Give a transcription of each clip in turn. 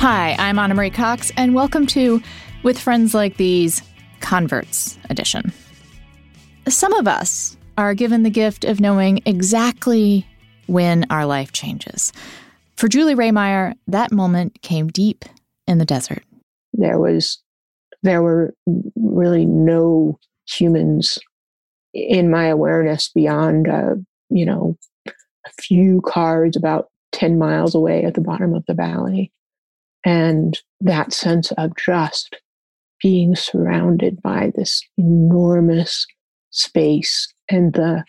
Hi, I'm Ana Marie Cox, and welcome to With Friends Like These Converts Edition. Some of us are given the gift of knowing exactly when our life changes. For Julie Rehmeyer, that moment came deep in the desert. There was, there were really no humans in my awareness beyond, uh, you know, a few cars about 10 miles away at the bottom of the valley. And that sense of just being surrounded by this enormous space and the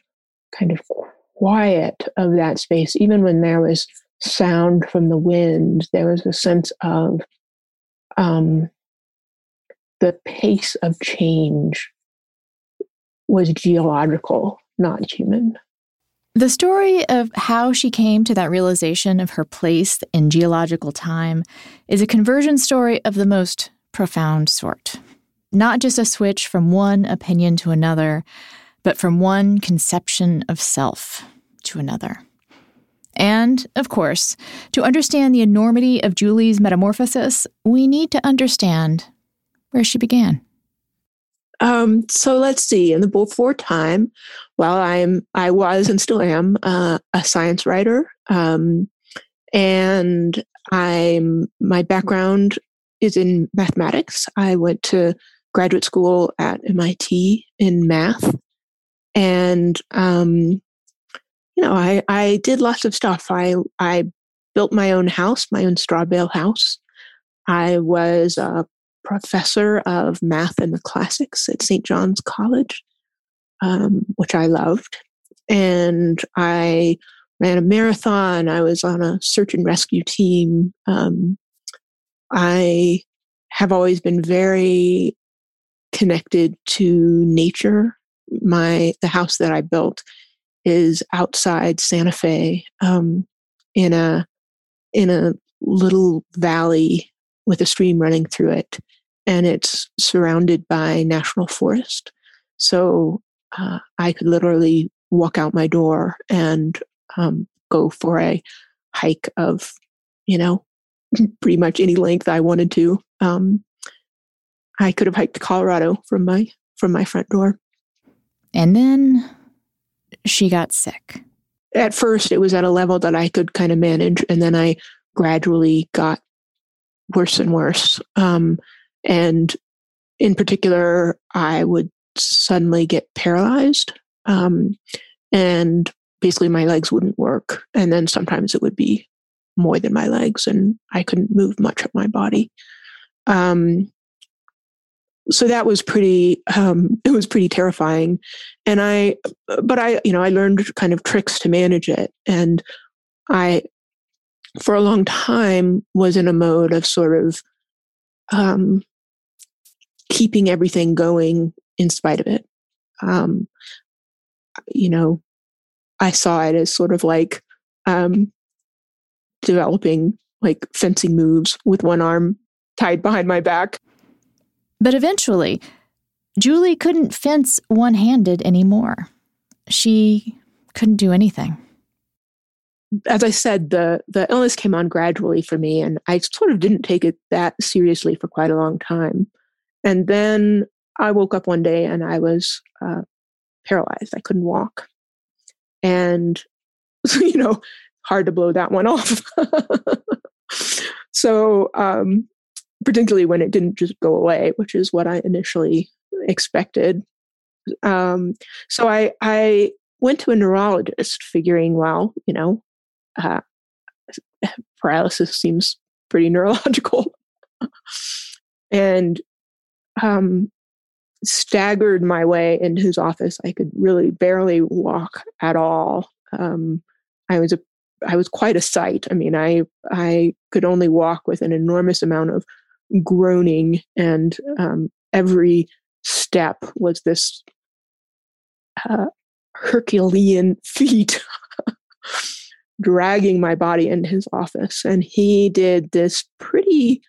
kind of quiet of that space, even when there was sound from the wind, there was a sense of um, the pace of change was geological, not human. The story of how she came to that realization of her place in geological time is a conversion story of the most profound sort. Not just a switch from one opinion to another, but from one conception of self to another. And, of course, to understand the enormity of Julie's metamorphosis, we need to understand where she began. Um, so let's see. In the before time, well, I'm I was and still am uh, a science writer, um, and I'm my background is in mathematics. I went to graduate school at MIT in math, and um, you know, I I did lots of stuff. I I built my own house, my own straw bale house. I was a professor of math and the classics at St. John's College, um, which I loved. And I ran a marathon. I was on a search and rescue team. Um, I have always been very connected to nature. My the house that I built is outside Santa Fe um, in a in a little valley with a stream running through it and it's surrounded by national forest. So uh, I could literally walk out my door and um, go for a hike of, you know, pretty much any length I wanted to. Um, I could have hiked Colorado from my from my front door. And then she got sick. At first, it was at a level that I could kind of manage, and then I gradually got worse and worse. Um, and in particular, I would suddenly get paralyzed. Um, and basically, my legs wouldn't work. And then sometimes it would be more than my legs, and I couldn't move much of my body. Um, so that was pretty um, it was pretty terrifying and i but i you know i learned kind of tricks to manage it and i for a long time was in a mode of sort of um, keeping everything going in spite of it. Um, you know, I saw it as sort of like um, developing like fencing moves with one arm tied behind my back. But eventually, Julie couldn't fence one handed anymore. She couldn't do anything. As I said, the, the illness came on gradually for me, and I sort of didn't take it that seriously for quite a long time. And then I woke up one day and I was uh, paralyzed. I couldn't walk. and you know, hard to blow that one off. so, um, particularly when it didn't just go away, which is what I initially expected. Um, so I I went to a neurologist, figuring, well, you know, uh, paralysis seems pretty neurological, and um, staggered my way into his office. I could really barely walk at all. Um, I was a I was quite a sight. I mean, I I could only walk with an enormous amount of groaning, and um, every step was this uh, Herculean feat, dragging my body into his office. And he did this pretty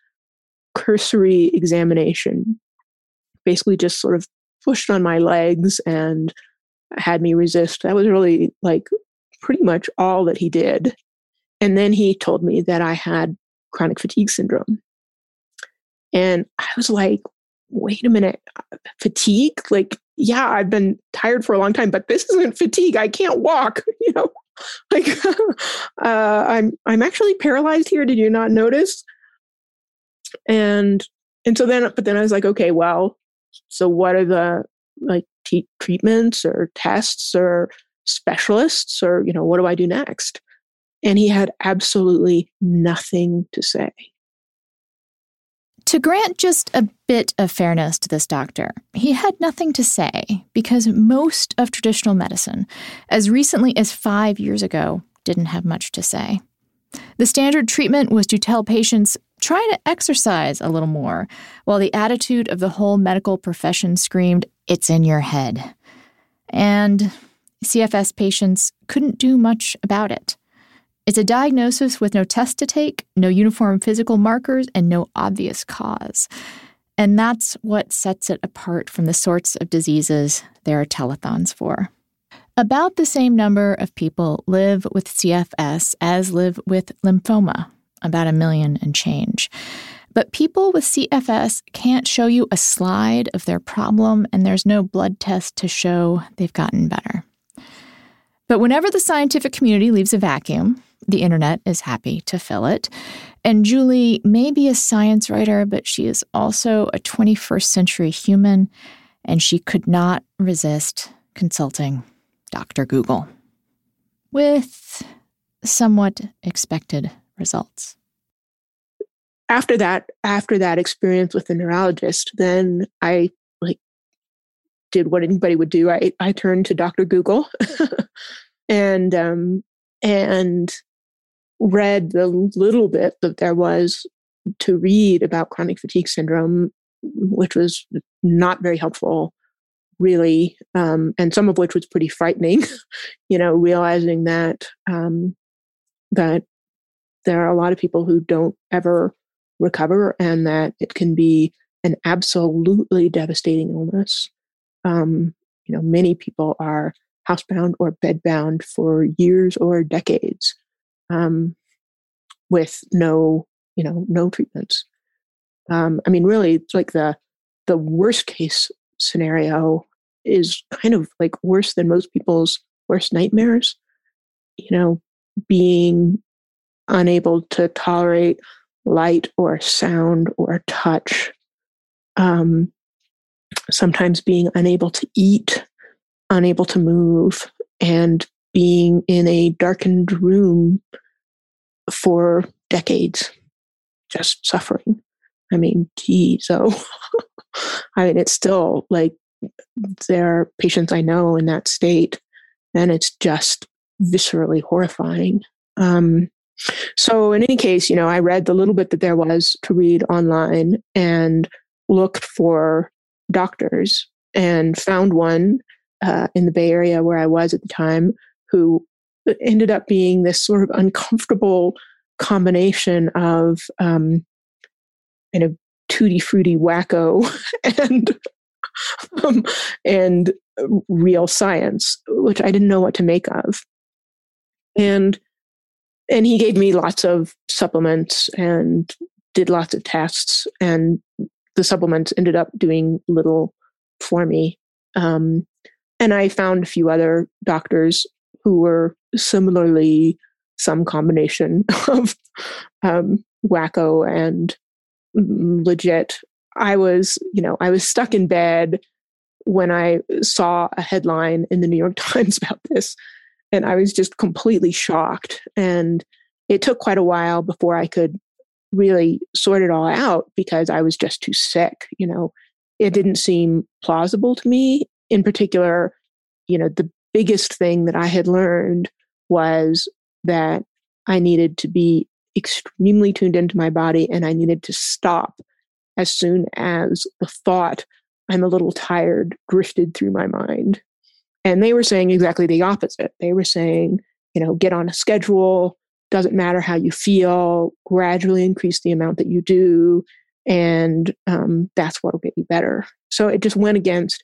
cursory examination, basically just sort of pushed on my legs and had me resist. That was really like pretty much all that he did. And then he told me that I had chronic fatigue syndrome. And I was like, wait a minute, fatigue? Like, yeah, I've been tired for a long time, but this isn't fatigue. I can't walk, you know. Like uh, I'm I'm actually paralyzed here. Did you not notice? And and so then but then I was like, okay, well, so what are the like t- treatments or tests or specialists or you know what do i do next and he had absolutely nothing to say to grant just a bit of fairness to this doctor, he had nothing to say because most of traditional medicine, as recently as five years ago, didn't have much to say. The standard treatment was to tell patients, try to exercise a little more, while the attitude of the whole medical profession screamed, it's in your head. And CFS patients couldn't do much about it. It's a diagnosis with no test to take, no uniform physical markers, and no obvious cause. And that's what sets it apart from the sorts of diseases there are telethons for. About the same number of people live with CFS as live with lymphoma, about a million and change. But people with CFS can't show you a slide of their problem, and there's no blood test to show they've gotten better. But whenever the scientific community leaves a vacuum, the internet is happy to fill it. And Julie may be a science writer, but she is also a 21st century human, and she could not resist consulting Dr. Google with somewhat expected results. After that, after that experience with the neurologist, then I like did what anybody would do. I I turned to Dr. Google and um, and read the little bit that there was to read about chronic fatigue syndrome, which was not very helpful, really, um, and some of which was pretty frightening. you know, realizing that um, that there are a lot of people who don't ever recover, and that it can be an absolutely devastating illness. Um, you know, many people are housebound or bedbound for years or decades um, with no, you know, no treatments. Um, I mean, really, it's like the the worst case scenario is kind of like worse than most people's worst nightmares. You know, being unable to tolerate light or sound or touch. Um, sometimes being unable to eat unable to move and being in a darkened room for decades, just suffering. I mean, geez, oh, I mean, it's still like there are patients I know in that state, and it's just viscerally horrifying. Um, so, in any case, you know, I read the little bit that there was to read online and looked for doctors and found one uh, in the Bay Area where I was at the time who ended up being this sort of uncomfortable combination of um, kind of tutti frutti wacko and um, and real science, which I didn't know what to make of. And and he gave me lots of supplements and did lots of tests, and the supplements ended up doing little for me. Um, and I found a few other doctors who were similarly some combination of um, wacko and legit. I was, you know, I was stuck in bed when I saw a headline in the New York Times about this, and I was just completely shocked. And it took quite a while before I could really sort it all out because I was just too sick. You know, it didn't seem plausible to me. In particular, you know, the biggest thing that I had learned was that I needed to be extremely tuned into my body and I needed to stop as soon as the thought, I'm a little tired, drifted through my mind. And they were saying exactly the opposite. They were saying, you know, get on a schedule, doesn't matter how you feel, gradually increase the amount that you do, and um, that's what'll get you better. So it just went against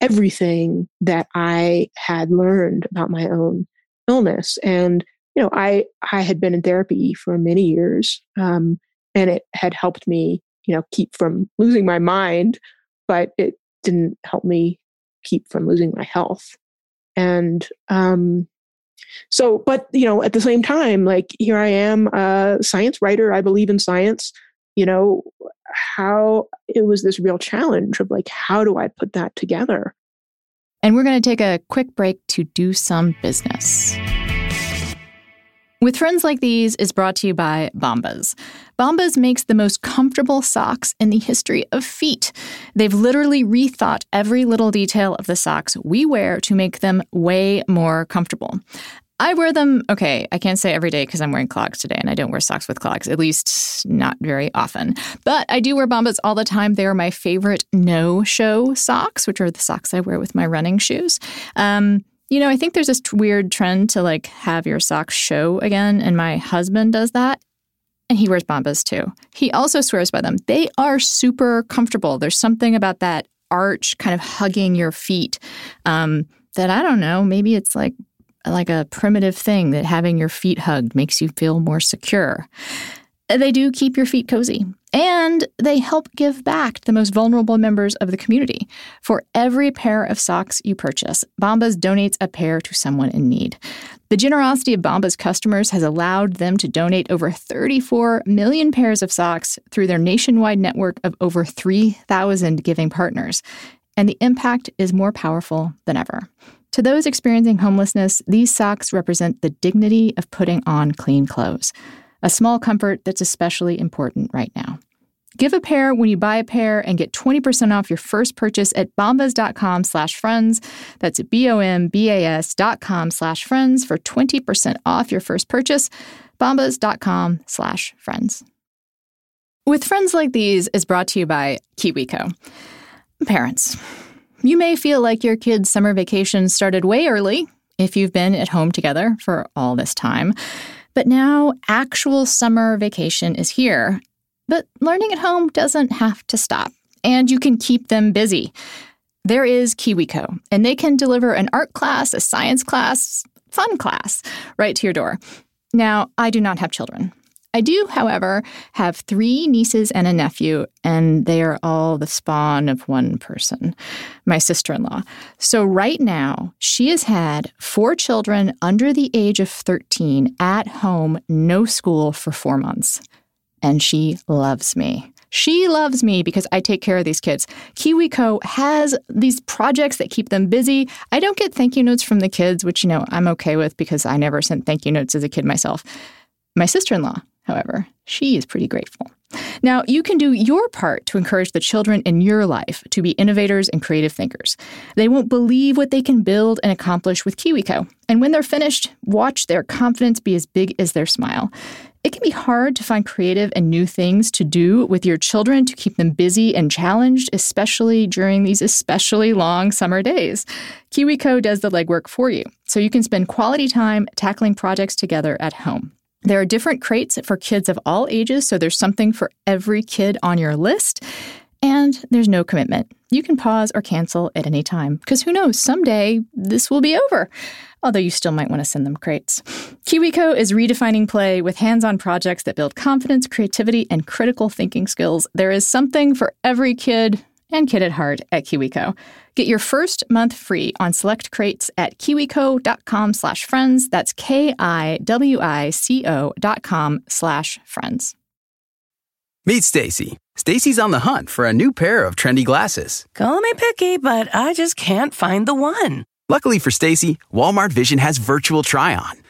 everything that I had learned about my own illness. And you know, I I had been in therapy for many years, um, and it had helped me, you know, keep from losing my mind, but it didn't help me keep from losing my health. And um, so, but you know, at the same time, like here I am, a science writer. I believe in science. You know, how it was this real challenge of like, how do I put that together? And we're going to take a quick break to do some business. With Friends Like These is brought to you by Bombas. Bombas makes the most comfortable socks in the history of feet. They've literally rethought every little detail of the socks we wear to make them way more comfortable. I wear them, okay, I can't say every day because I'm wearing clogs today and I don't wear socks with clogs, at least not very often. But I do wear Bombas all the time. They are my favorite no show socks, which are the socks I wear with my running shoes. Um, you know, I think there's this weird trend to like have your socks show again, and my husband does that. And he wears Bombas too. He also swears by them. They are super comfortable. There's something about that arch kind of hugging your feet um, that I don't know. Maybe it's like like a primitive thing that having your feet hugged makes you feel more secure. They do keep your feet cozy. And they help give back to the most vulnerable members of the community. For every pair of socks you purchase, Bombas donates a pair to someone in need. The generosity of Bombas customers has allowed them to donate over 34 million pairs of socks through their nationwide network of over 3,000 giving partners. And the impact is more powerful than ever. To those experiencing homelessness, these socks represent the dignity of putting on clean clothes a small comfort that's especially important right now. Give a pair when you buy a pair and get 20% off your first purchase at bombas.com slash friends. That's B-O-M-B-A-S dot com slash friends for 20% off your first purchase. bombas.com slash friends. With Friends Like These is brought to you by KiwiCo. Parents, you may feel like your kid's summer vacation started way early if you've been at home together for all this time. But now actual summer vacation is here. But learning at home doesn't have to stop, and you can keep them busy. There is KiwiCo, and they can deliver an art class, a science class, fun class right to your door. Now, I do not have children, I do, however, have three nieces and a nephew, and they are all the spawn of one person, my sister in law. So, right now, she has had four children under the age of 13 at home, no school for four months. And she loves me. She loves me because I take care of these kids. KiwiCo has these projects that keep them busy. I don't get thank you notes from the kids, which, you know, I'm okay with because I never sent thank you notes as a kid myself. My sister in law however, she is pretty grateful. Now, you can do your part to encourage the children in your life to be innovators and creative thinkers. They won't believe what they can build and accomplish with KiwiCo. And when they're finished, watch their confidence be as big as their smile. It can be hard to find creative and new things to do with your children to keep them busy and challenged, especially during these especially long summer days. KiwiCo does the legwork for you, so you can spend quality time tackling projects together at home. There are different crates for kids of all ages, so there's something for every kid on your list. And there's no commitment. You can pause or cancel at any time, because who knows, someday this will be over. Although you still might want to send them crates. KiwiCo is redefining play with hands on projects that build confidence, creativity, and critical thinking skills. There is something for every kid and Kid at Heart at KiwiCo. Get your first month free on select crates at kiwico.com slash friends. That's K-I-W-I-C-O dot com slash friends. Meet Stacy. Stacy's on the hunt for a new pair of trendy glasses. Call me picky, but I just can't find the one. Luckily for Stacy, Walmart Vision has virtual try-on.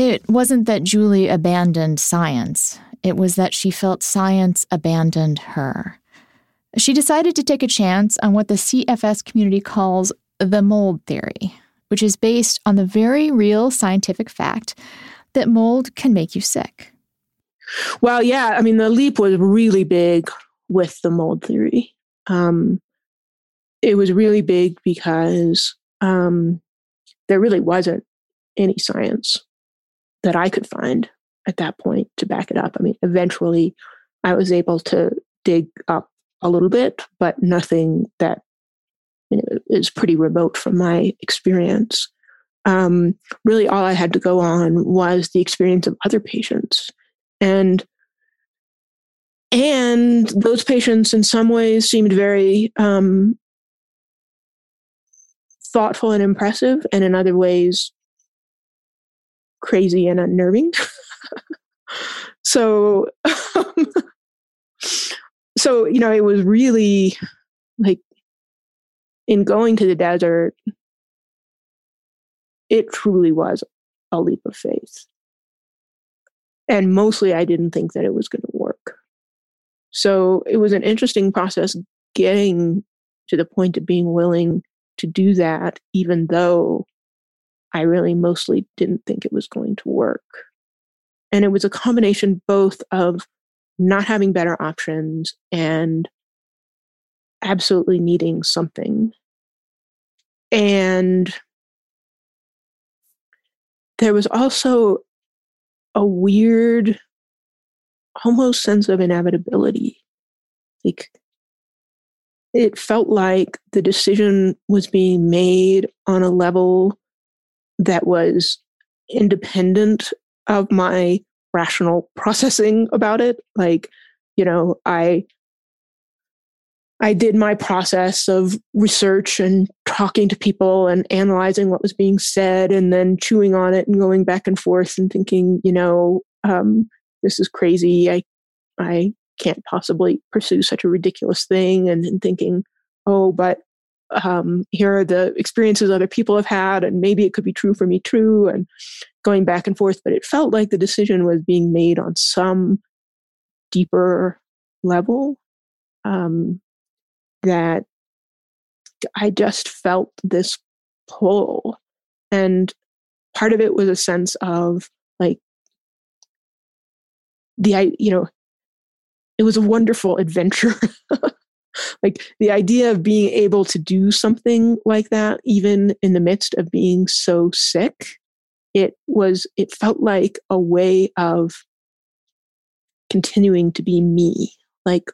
it wasn't that Julie abandoned science, it was that she felt science abandoned her. She decided to take a chance on what the CFS community calls the mold theory, which is based on the very real scientific fact that mold can make you sick. Well, yeah, I mean, the leap was really big with the mold theory. Um, it was really big because um, there really wasn't any science that I could find at that point to back it up. I mean, eventually I was able to dig up a little bit, but nothing that you know, is pretty remote from my experience. Um, really, all I had to go on was the experience of other patients, and and those patients, in some ways, seemed very um, thoughtful and impressive, and in other ways, crazy and unnerving. so, um, so you know, it was really like in going to the desert. It truly was a leap of faith. And mostly, I didn't think that it was going to work. So it was an interesting process getting to the point of being willing to do that, even though I really mostly didn't think it was going to work. And it was a combination both of not having better options and absolutely needing something. And there was also a weird, almost sense of inevitability. Like, it felt like the decision was being made on a level that was independent of my rational processing about it. Like you know i i did my process of research and talking to people and analyzing what was being said and then chewing on it and going back and forth and thinking you know um, this is crazy. I i can't possibly pursue such a ridiculous thing and, and thinking oh but um, here are the experiences other people have had, and maybe it could be true for me too, and going back and forth. But it felt like the decision was being made on some deeper level um, that I just felt this pull. And part of it was a sense of like, the, you know, it was a wonderful adventure like the idea of being able to do something like that even in the midst of being so sick it was it felt like a way of continuing to be me like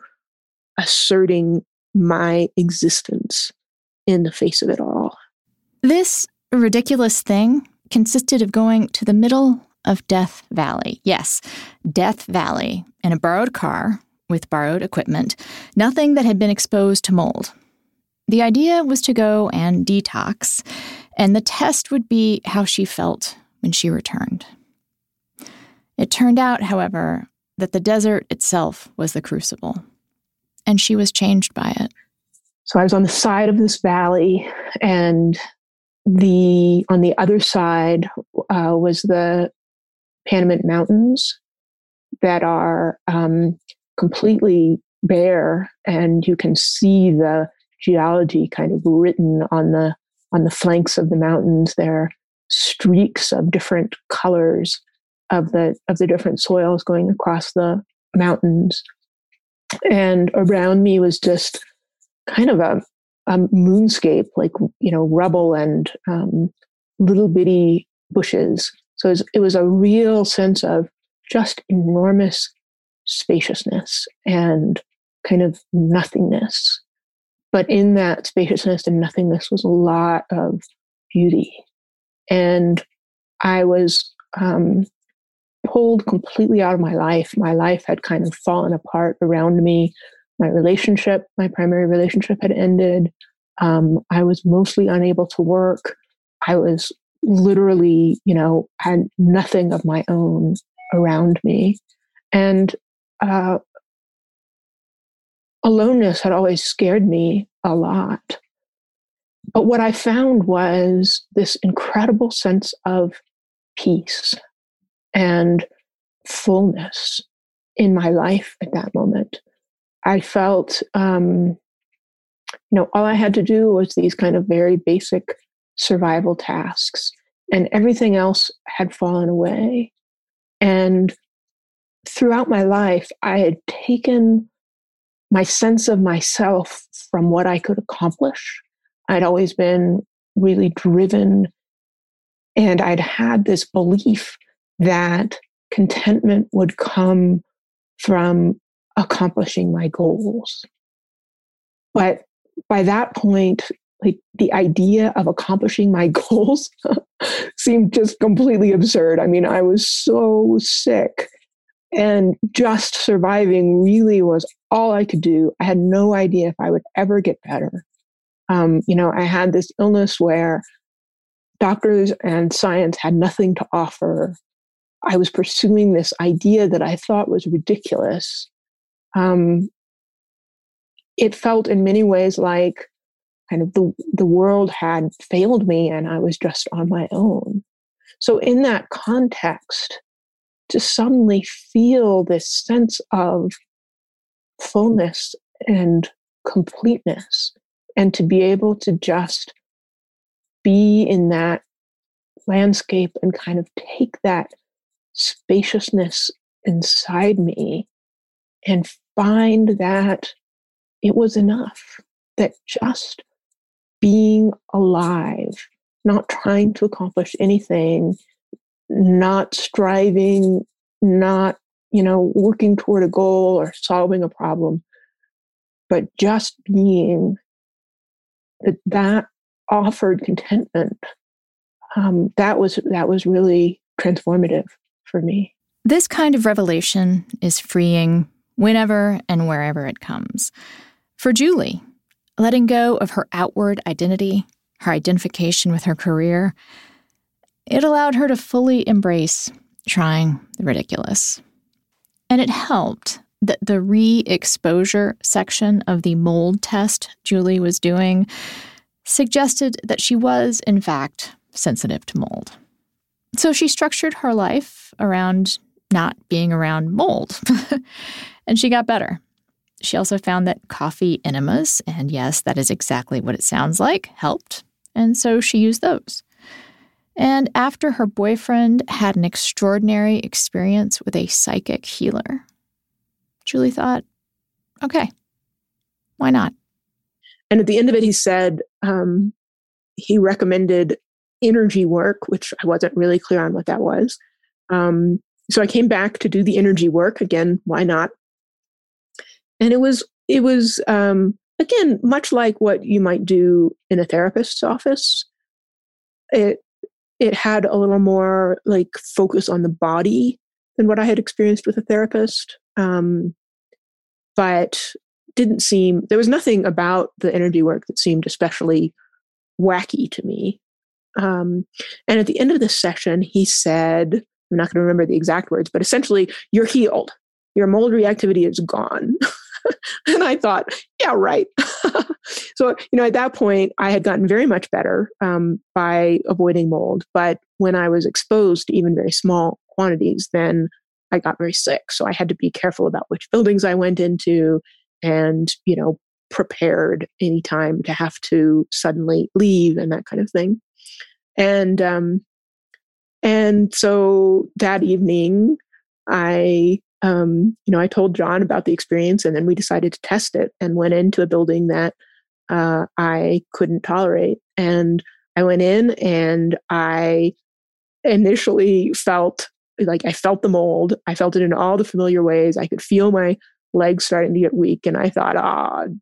asserting my existence in the face of it all this ridiculous thing consisted of going to the middle of Death Valley. Yes, Death Valley in a borrowed car with borrowed equipment, nothing that had been exposed to mold. The idea was to go and detox, and the test would be how she felt when she returned. It turned out, however, that the desert itself was the crucible, and she was changed by it. So I was on the side of this valley, and the on the other side uh, was the Panamint Mountains that are um, completely bare and you can see the geology kind of written on the on the flanks of the mountains there are streaks of different colors of the of the different soils going across the mountains and around me was just kind of a a moonscape, like you know, rubble and um, little bitty bushes. So it was, it was a real sense of just enormous spaciousness and kind of nothingness. But in that spaciousness and nothingness was a lot of beauty. And I was um, pulled completely out of my life. My life had kind of fallen apart around me. My relationship, my primary relationship had ended. Um, I was mostly unable to work. I was literally, you know, had nothing of my own around me. And uh, aloneness had always scared me a lot. But what I found was this incredible sense of peace and fullness in my life at that moment. I felt, um, you know, all I had to do was these kind of very basic survival tasks, and everything else had fallen away. And throughout my life, I had taken my sense of myself from what I could accomplish. I'd always been really driven, and I'd had this belief that contentment would come from accomplishing my goals. But by that point, like the idea of accomplishing my goals seemed just completely absurd. I mean, I was so sick and just surviving really was all I could do. I had no idea if I would ever get better. Um, you know, I had this illness where doctors and science had nothing to offer. I was pursuing this idea that I thought was ridiculous. Um, it felt in many ways like kind of the, the world had failed me and I was just on my own. So, in that context, to suddenly feel this sense of fullness and completeness, and to be able to just be in that landscape and kind of take that spaciousness inside me and find that it was enough, that just being alive, not trying to accomplish anything, not striving, not, you know, working toward a goal or solving a problem, but just being that that offered contentment. Um, that was that was really transformative for me. This kind of revelation is freeing whenever and wherever it comes. For Julie, letting go of her outward identity, her identification with her career, it allowed her to fully embrace trying the ridiculous. And it helped that the re exposure section of the mold test Julie was doing suggested that she was, in fact, sensitive to mold. So she structured her life around not being around mold, and she got better. She also found that coffee enemas, and yes, that is exactly what it sounds like, helped, and so she used those. And after her boyfriend had an extraordinary experience with a psychic healer, Julie thought, okay, why not? And at the end of it, he said um, he recommended energy work, which I wasn't really clear on what that was. Um, so I came back to do the energy work again. Why not? And it was it was um, again much like what you might do in a therapist's office. It it had a little more like focus on the body than what I had experienced with a therapist. Um, but didn't seem there was nothing about the energy work that seemed especially wacky to me. Um, and at the end of the session, he said, I'm not going to remember the exact words, but essentially, you're healed. Your mold reactivity is gone. and I thought, yeah, right. so, you know, at that point, I had gotten very much better um, by avoiding mold. But when I was exposed to even very small quantities, then I got very sick. So I had to be careful about which buildings I went into and, you know, prepared anytime to have to suddenly leave and that kind of thing. And um, and so that evening, I um, you know I told John about the experience, and then we decided to test it and went into a building that uh, I couldn't tolerate. And I went in and I initially felt like I felt the mold. I felt it in all the familiar ways. I could feel my legs starting to get weak. And I thought, ah, oh,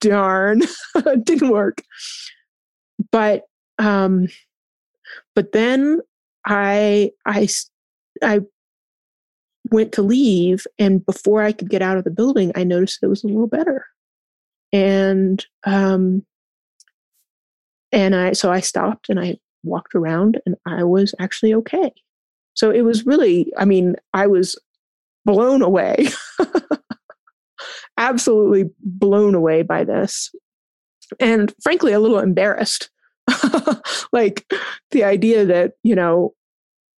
darn, didn't work. But, um, but then I, I, I went to leave. And before I could get out of the building, I noticed it was a little better. And, um, and I, so I stopped and I walked around and I was actually okay. So it was really, I mean, I was blown away, absolutely blown away by this. And frankly, a little embarrassed. like the idea that, you know,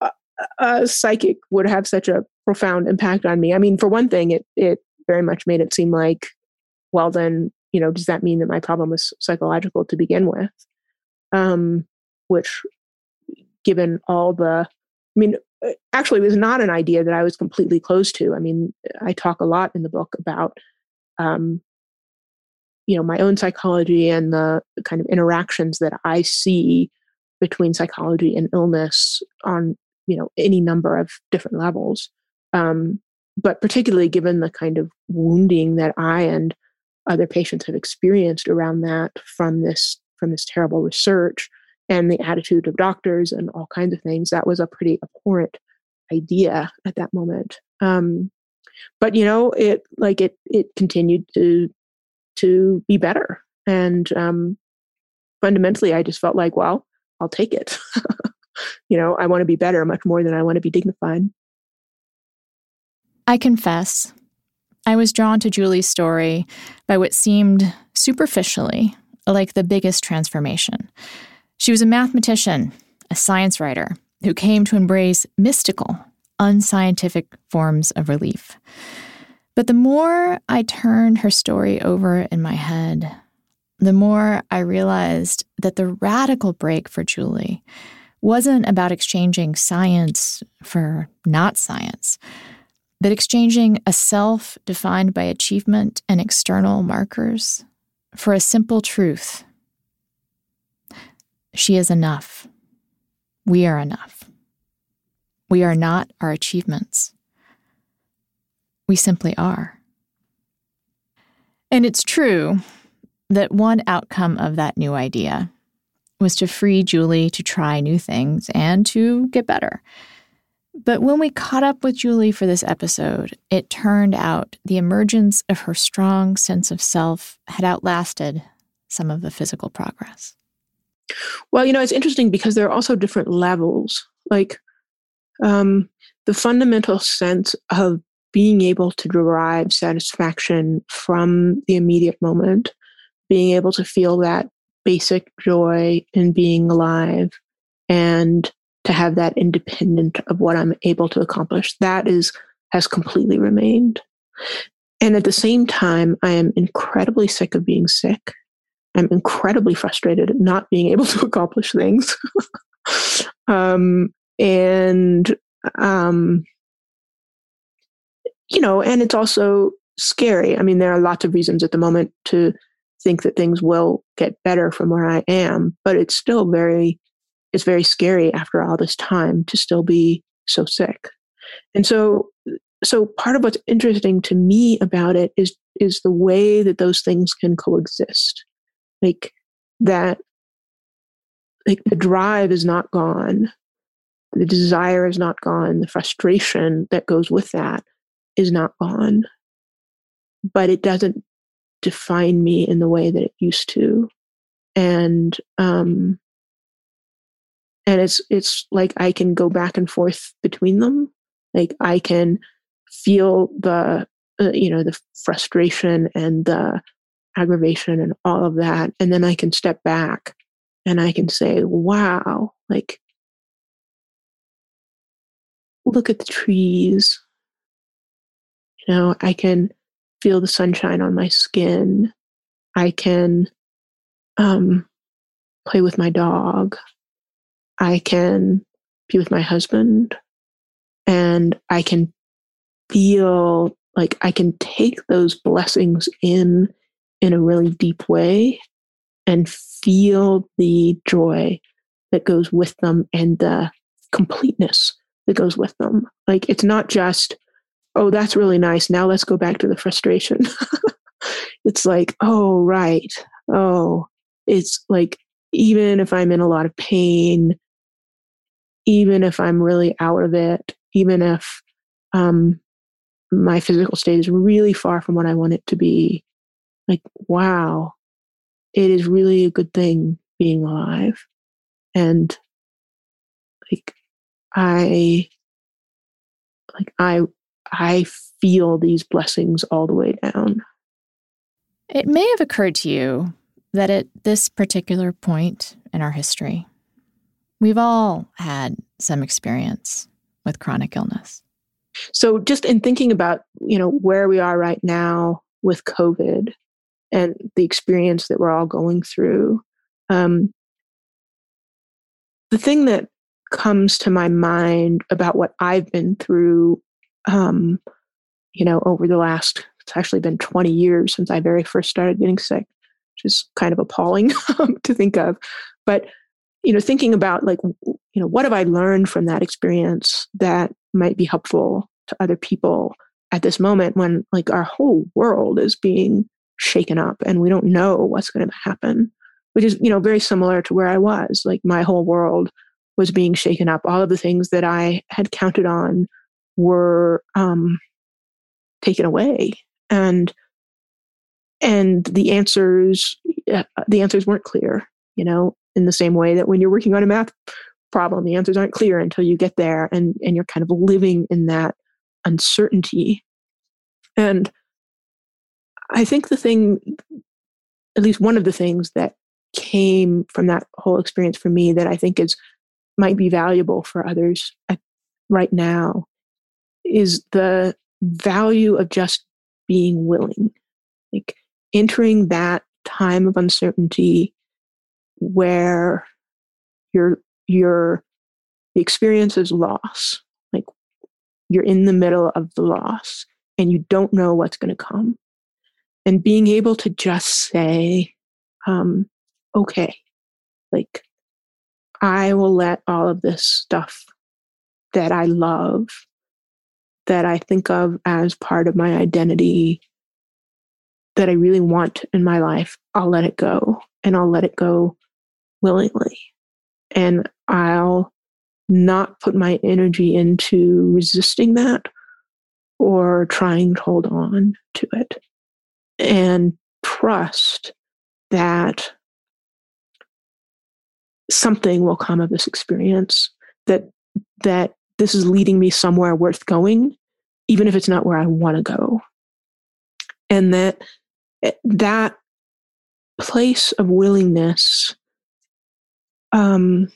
a, a psychic would have such a profound impact on me. I mean, for one thing, it, it very much made it seem like, well, then, you know, does that mean that my problem was psychological to begin with? Um, which, given all the, I mean, uh, actually it was not an idea that I was completely closed to. I mean, I talk a lot in the book about, um, you know, my own psychology and the kind of interactions that I see between psychology and illness on, you know, any number of different levels. Um, but particularly given the kind of wounding that I and other patients have experienced around that from this from this terrible research, and the attitude of doctors and all kinds of things. That was a pretty abhorrent idea at that moment. Um, but you know, it like it it continued to to be better, and um, fundamentally, I just felt like, well, I'll take it. you know, I want to be better much more than I want to be dignified. I confess, I was drawn to Julie's story by what seemed superficially like the biggest transformation. She was a mathematician, a science writer, who came to embrace mystical, unscientific forms of relief. But the more I turned her story over in my head, the more I realized that the radical break for Julie wasn't about exchanging science for not science, but exchanging a self defined by achievement and external markers for a simple truth she is enough. We are enough. We are not our achievements. We simply are. And it's true that one outcome of that new idea was to free Julie to try new things and to get better. But when we caught up with Julie for this episode, it turned out the emergence of her strong sense of self had outlasted some of the physical progress. Well, you know, it's interesting because there are also different levels. Like um, the fundamental sense of being able to derive satisfaction from the immediate moment, being able to feel that basic joy in being alive and to have that independent of what I'm able to accomplish, that is has completely remained. And at the same time, I am incredibly sick of being sick. I'm incredibly frustrated at not being able to accomplish things. um, and, um, you know, and it's also scary. I mean, there are lots of reasons at the moment to think that things will get better from where I am, but it's still very, it's very scary after all this time to still be so sick. And so, so part of what's interesting to me about it is is the way that those things can coexist. Like that like the drive is not gone the desire is not gone the frustration that goes with that is not gone. But it doesn't define me in the way that it used to. And um and it's it's like i can go back and forth between them like i can feel the uh, you know the frustration and the aggravation and all of that. And then I can step back and I can say, wow, like, look at the trees. You know, I can feel the sunshine on my skin. I can um, play with my dog. I can be with my husband. And I can feel like I can take those blessings in in a really deep way and feel the joy that goes with them and the completeness that goes with them. Like it's not just, oh, that's really nice. Now let's go back to the frustration. it's like, oh, right. Oh, it's like, even if I'm in a lot of pain, even if I'm really out of it, even if um, my physical state is really far from what I want it to be, like, wow, it is really a good thing being alive. And like, I, like, I, I feel these blessings all the way down. It may have occurred to you that at this particular point in our history, we've all had some experience with chronic illness. So, just in thinking about, you know, where we are right now with COVID and the experience that we're all going through, um, the thing that comes to my mind about what I've been through, um, you know, over the last, it's actually been 20 years since I very first started getting sick, which is kind of appalling to think of. But, you know, thinking about like, you know, what have I learned from that experience that might be helpful to other people at this moment when like our whole world is being shaken up and we don't know what's going to happen which is you know very similar to where i was. Like my whole world was being shaken up. All of the things that i had counted on were um, taken away. And and the answers uh, the answers weren't clear you know in the same way that when you're working on a math problem the answers aren't clear until you get there and and you're kind of living in that uncertainty. And i think the thing at least one of the things that came from that whole experience for me that i think is might be valuable for others at, right now is the value of just being willing. Like entering that time of uncertainty where your the experience is loss like you're in the middle of the loss and you don't know what's going to come. And being able to just say um, okay like i will let all of this stuff that i love that i think of as part of my identity that i really want in my life i'll let it go and i'll let it go willingly. And I'll not put my energy into resisting that or trying to hold on to it. And trust that something will come of this experience that that this is leading me somewhere worth going even if it's not where i want to go. And that eh, that place of willingness um,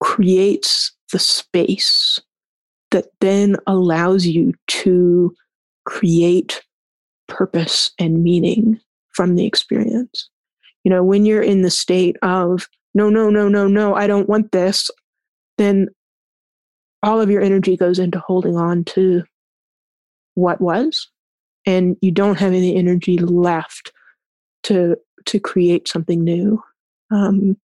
creates the space that then allows you to create purpose and meaning from the experience. You know, when you're in the state of, no, no, no, no, no, I don't want this, then all of your energy goes into holding on to what was and you don't have any energy left to to create something new um,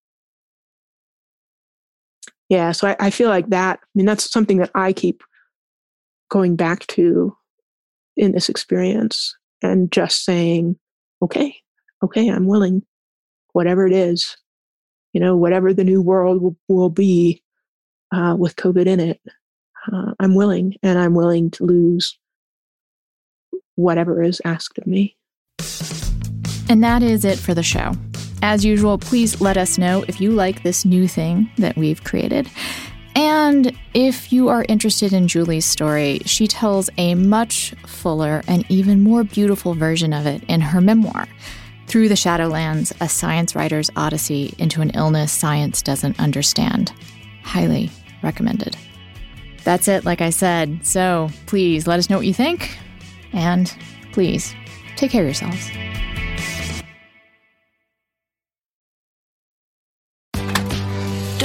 yeah so I, I feel like that i mean that's something that i keep going back to in this experience and just saying okay okay i'm willing. Whatever it is you know whatever the new world will, will be uh, with covid in it uh, i'm willing and i'm willing to lose whatever is asked of me. And that is it for the show as usual, please let us know if you like this new thing that we've created. And if you are interested in Julie's story, she tells a much fuller and even more beautiful version of it in her memoir, Through the Shadowlands A Science Writer's Odyssey into an Illness Science Doesn't Understand. Highly recommended. That's it, like I said. So please let us know what you think. And please take care of yourselves.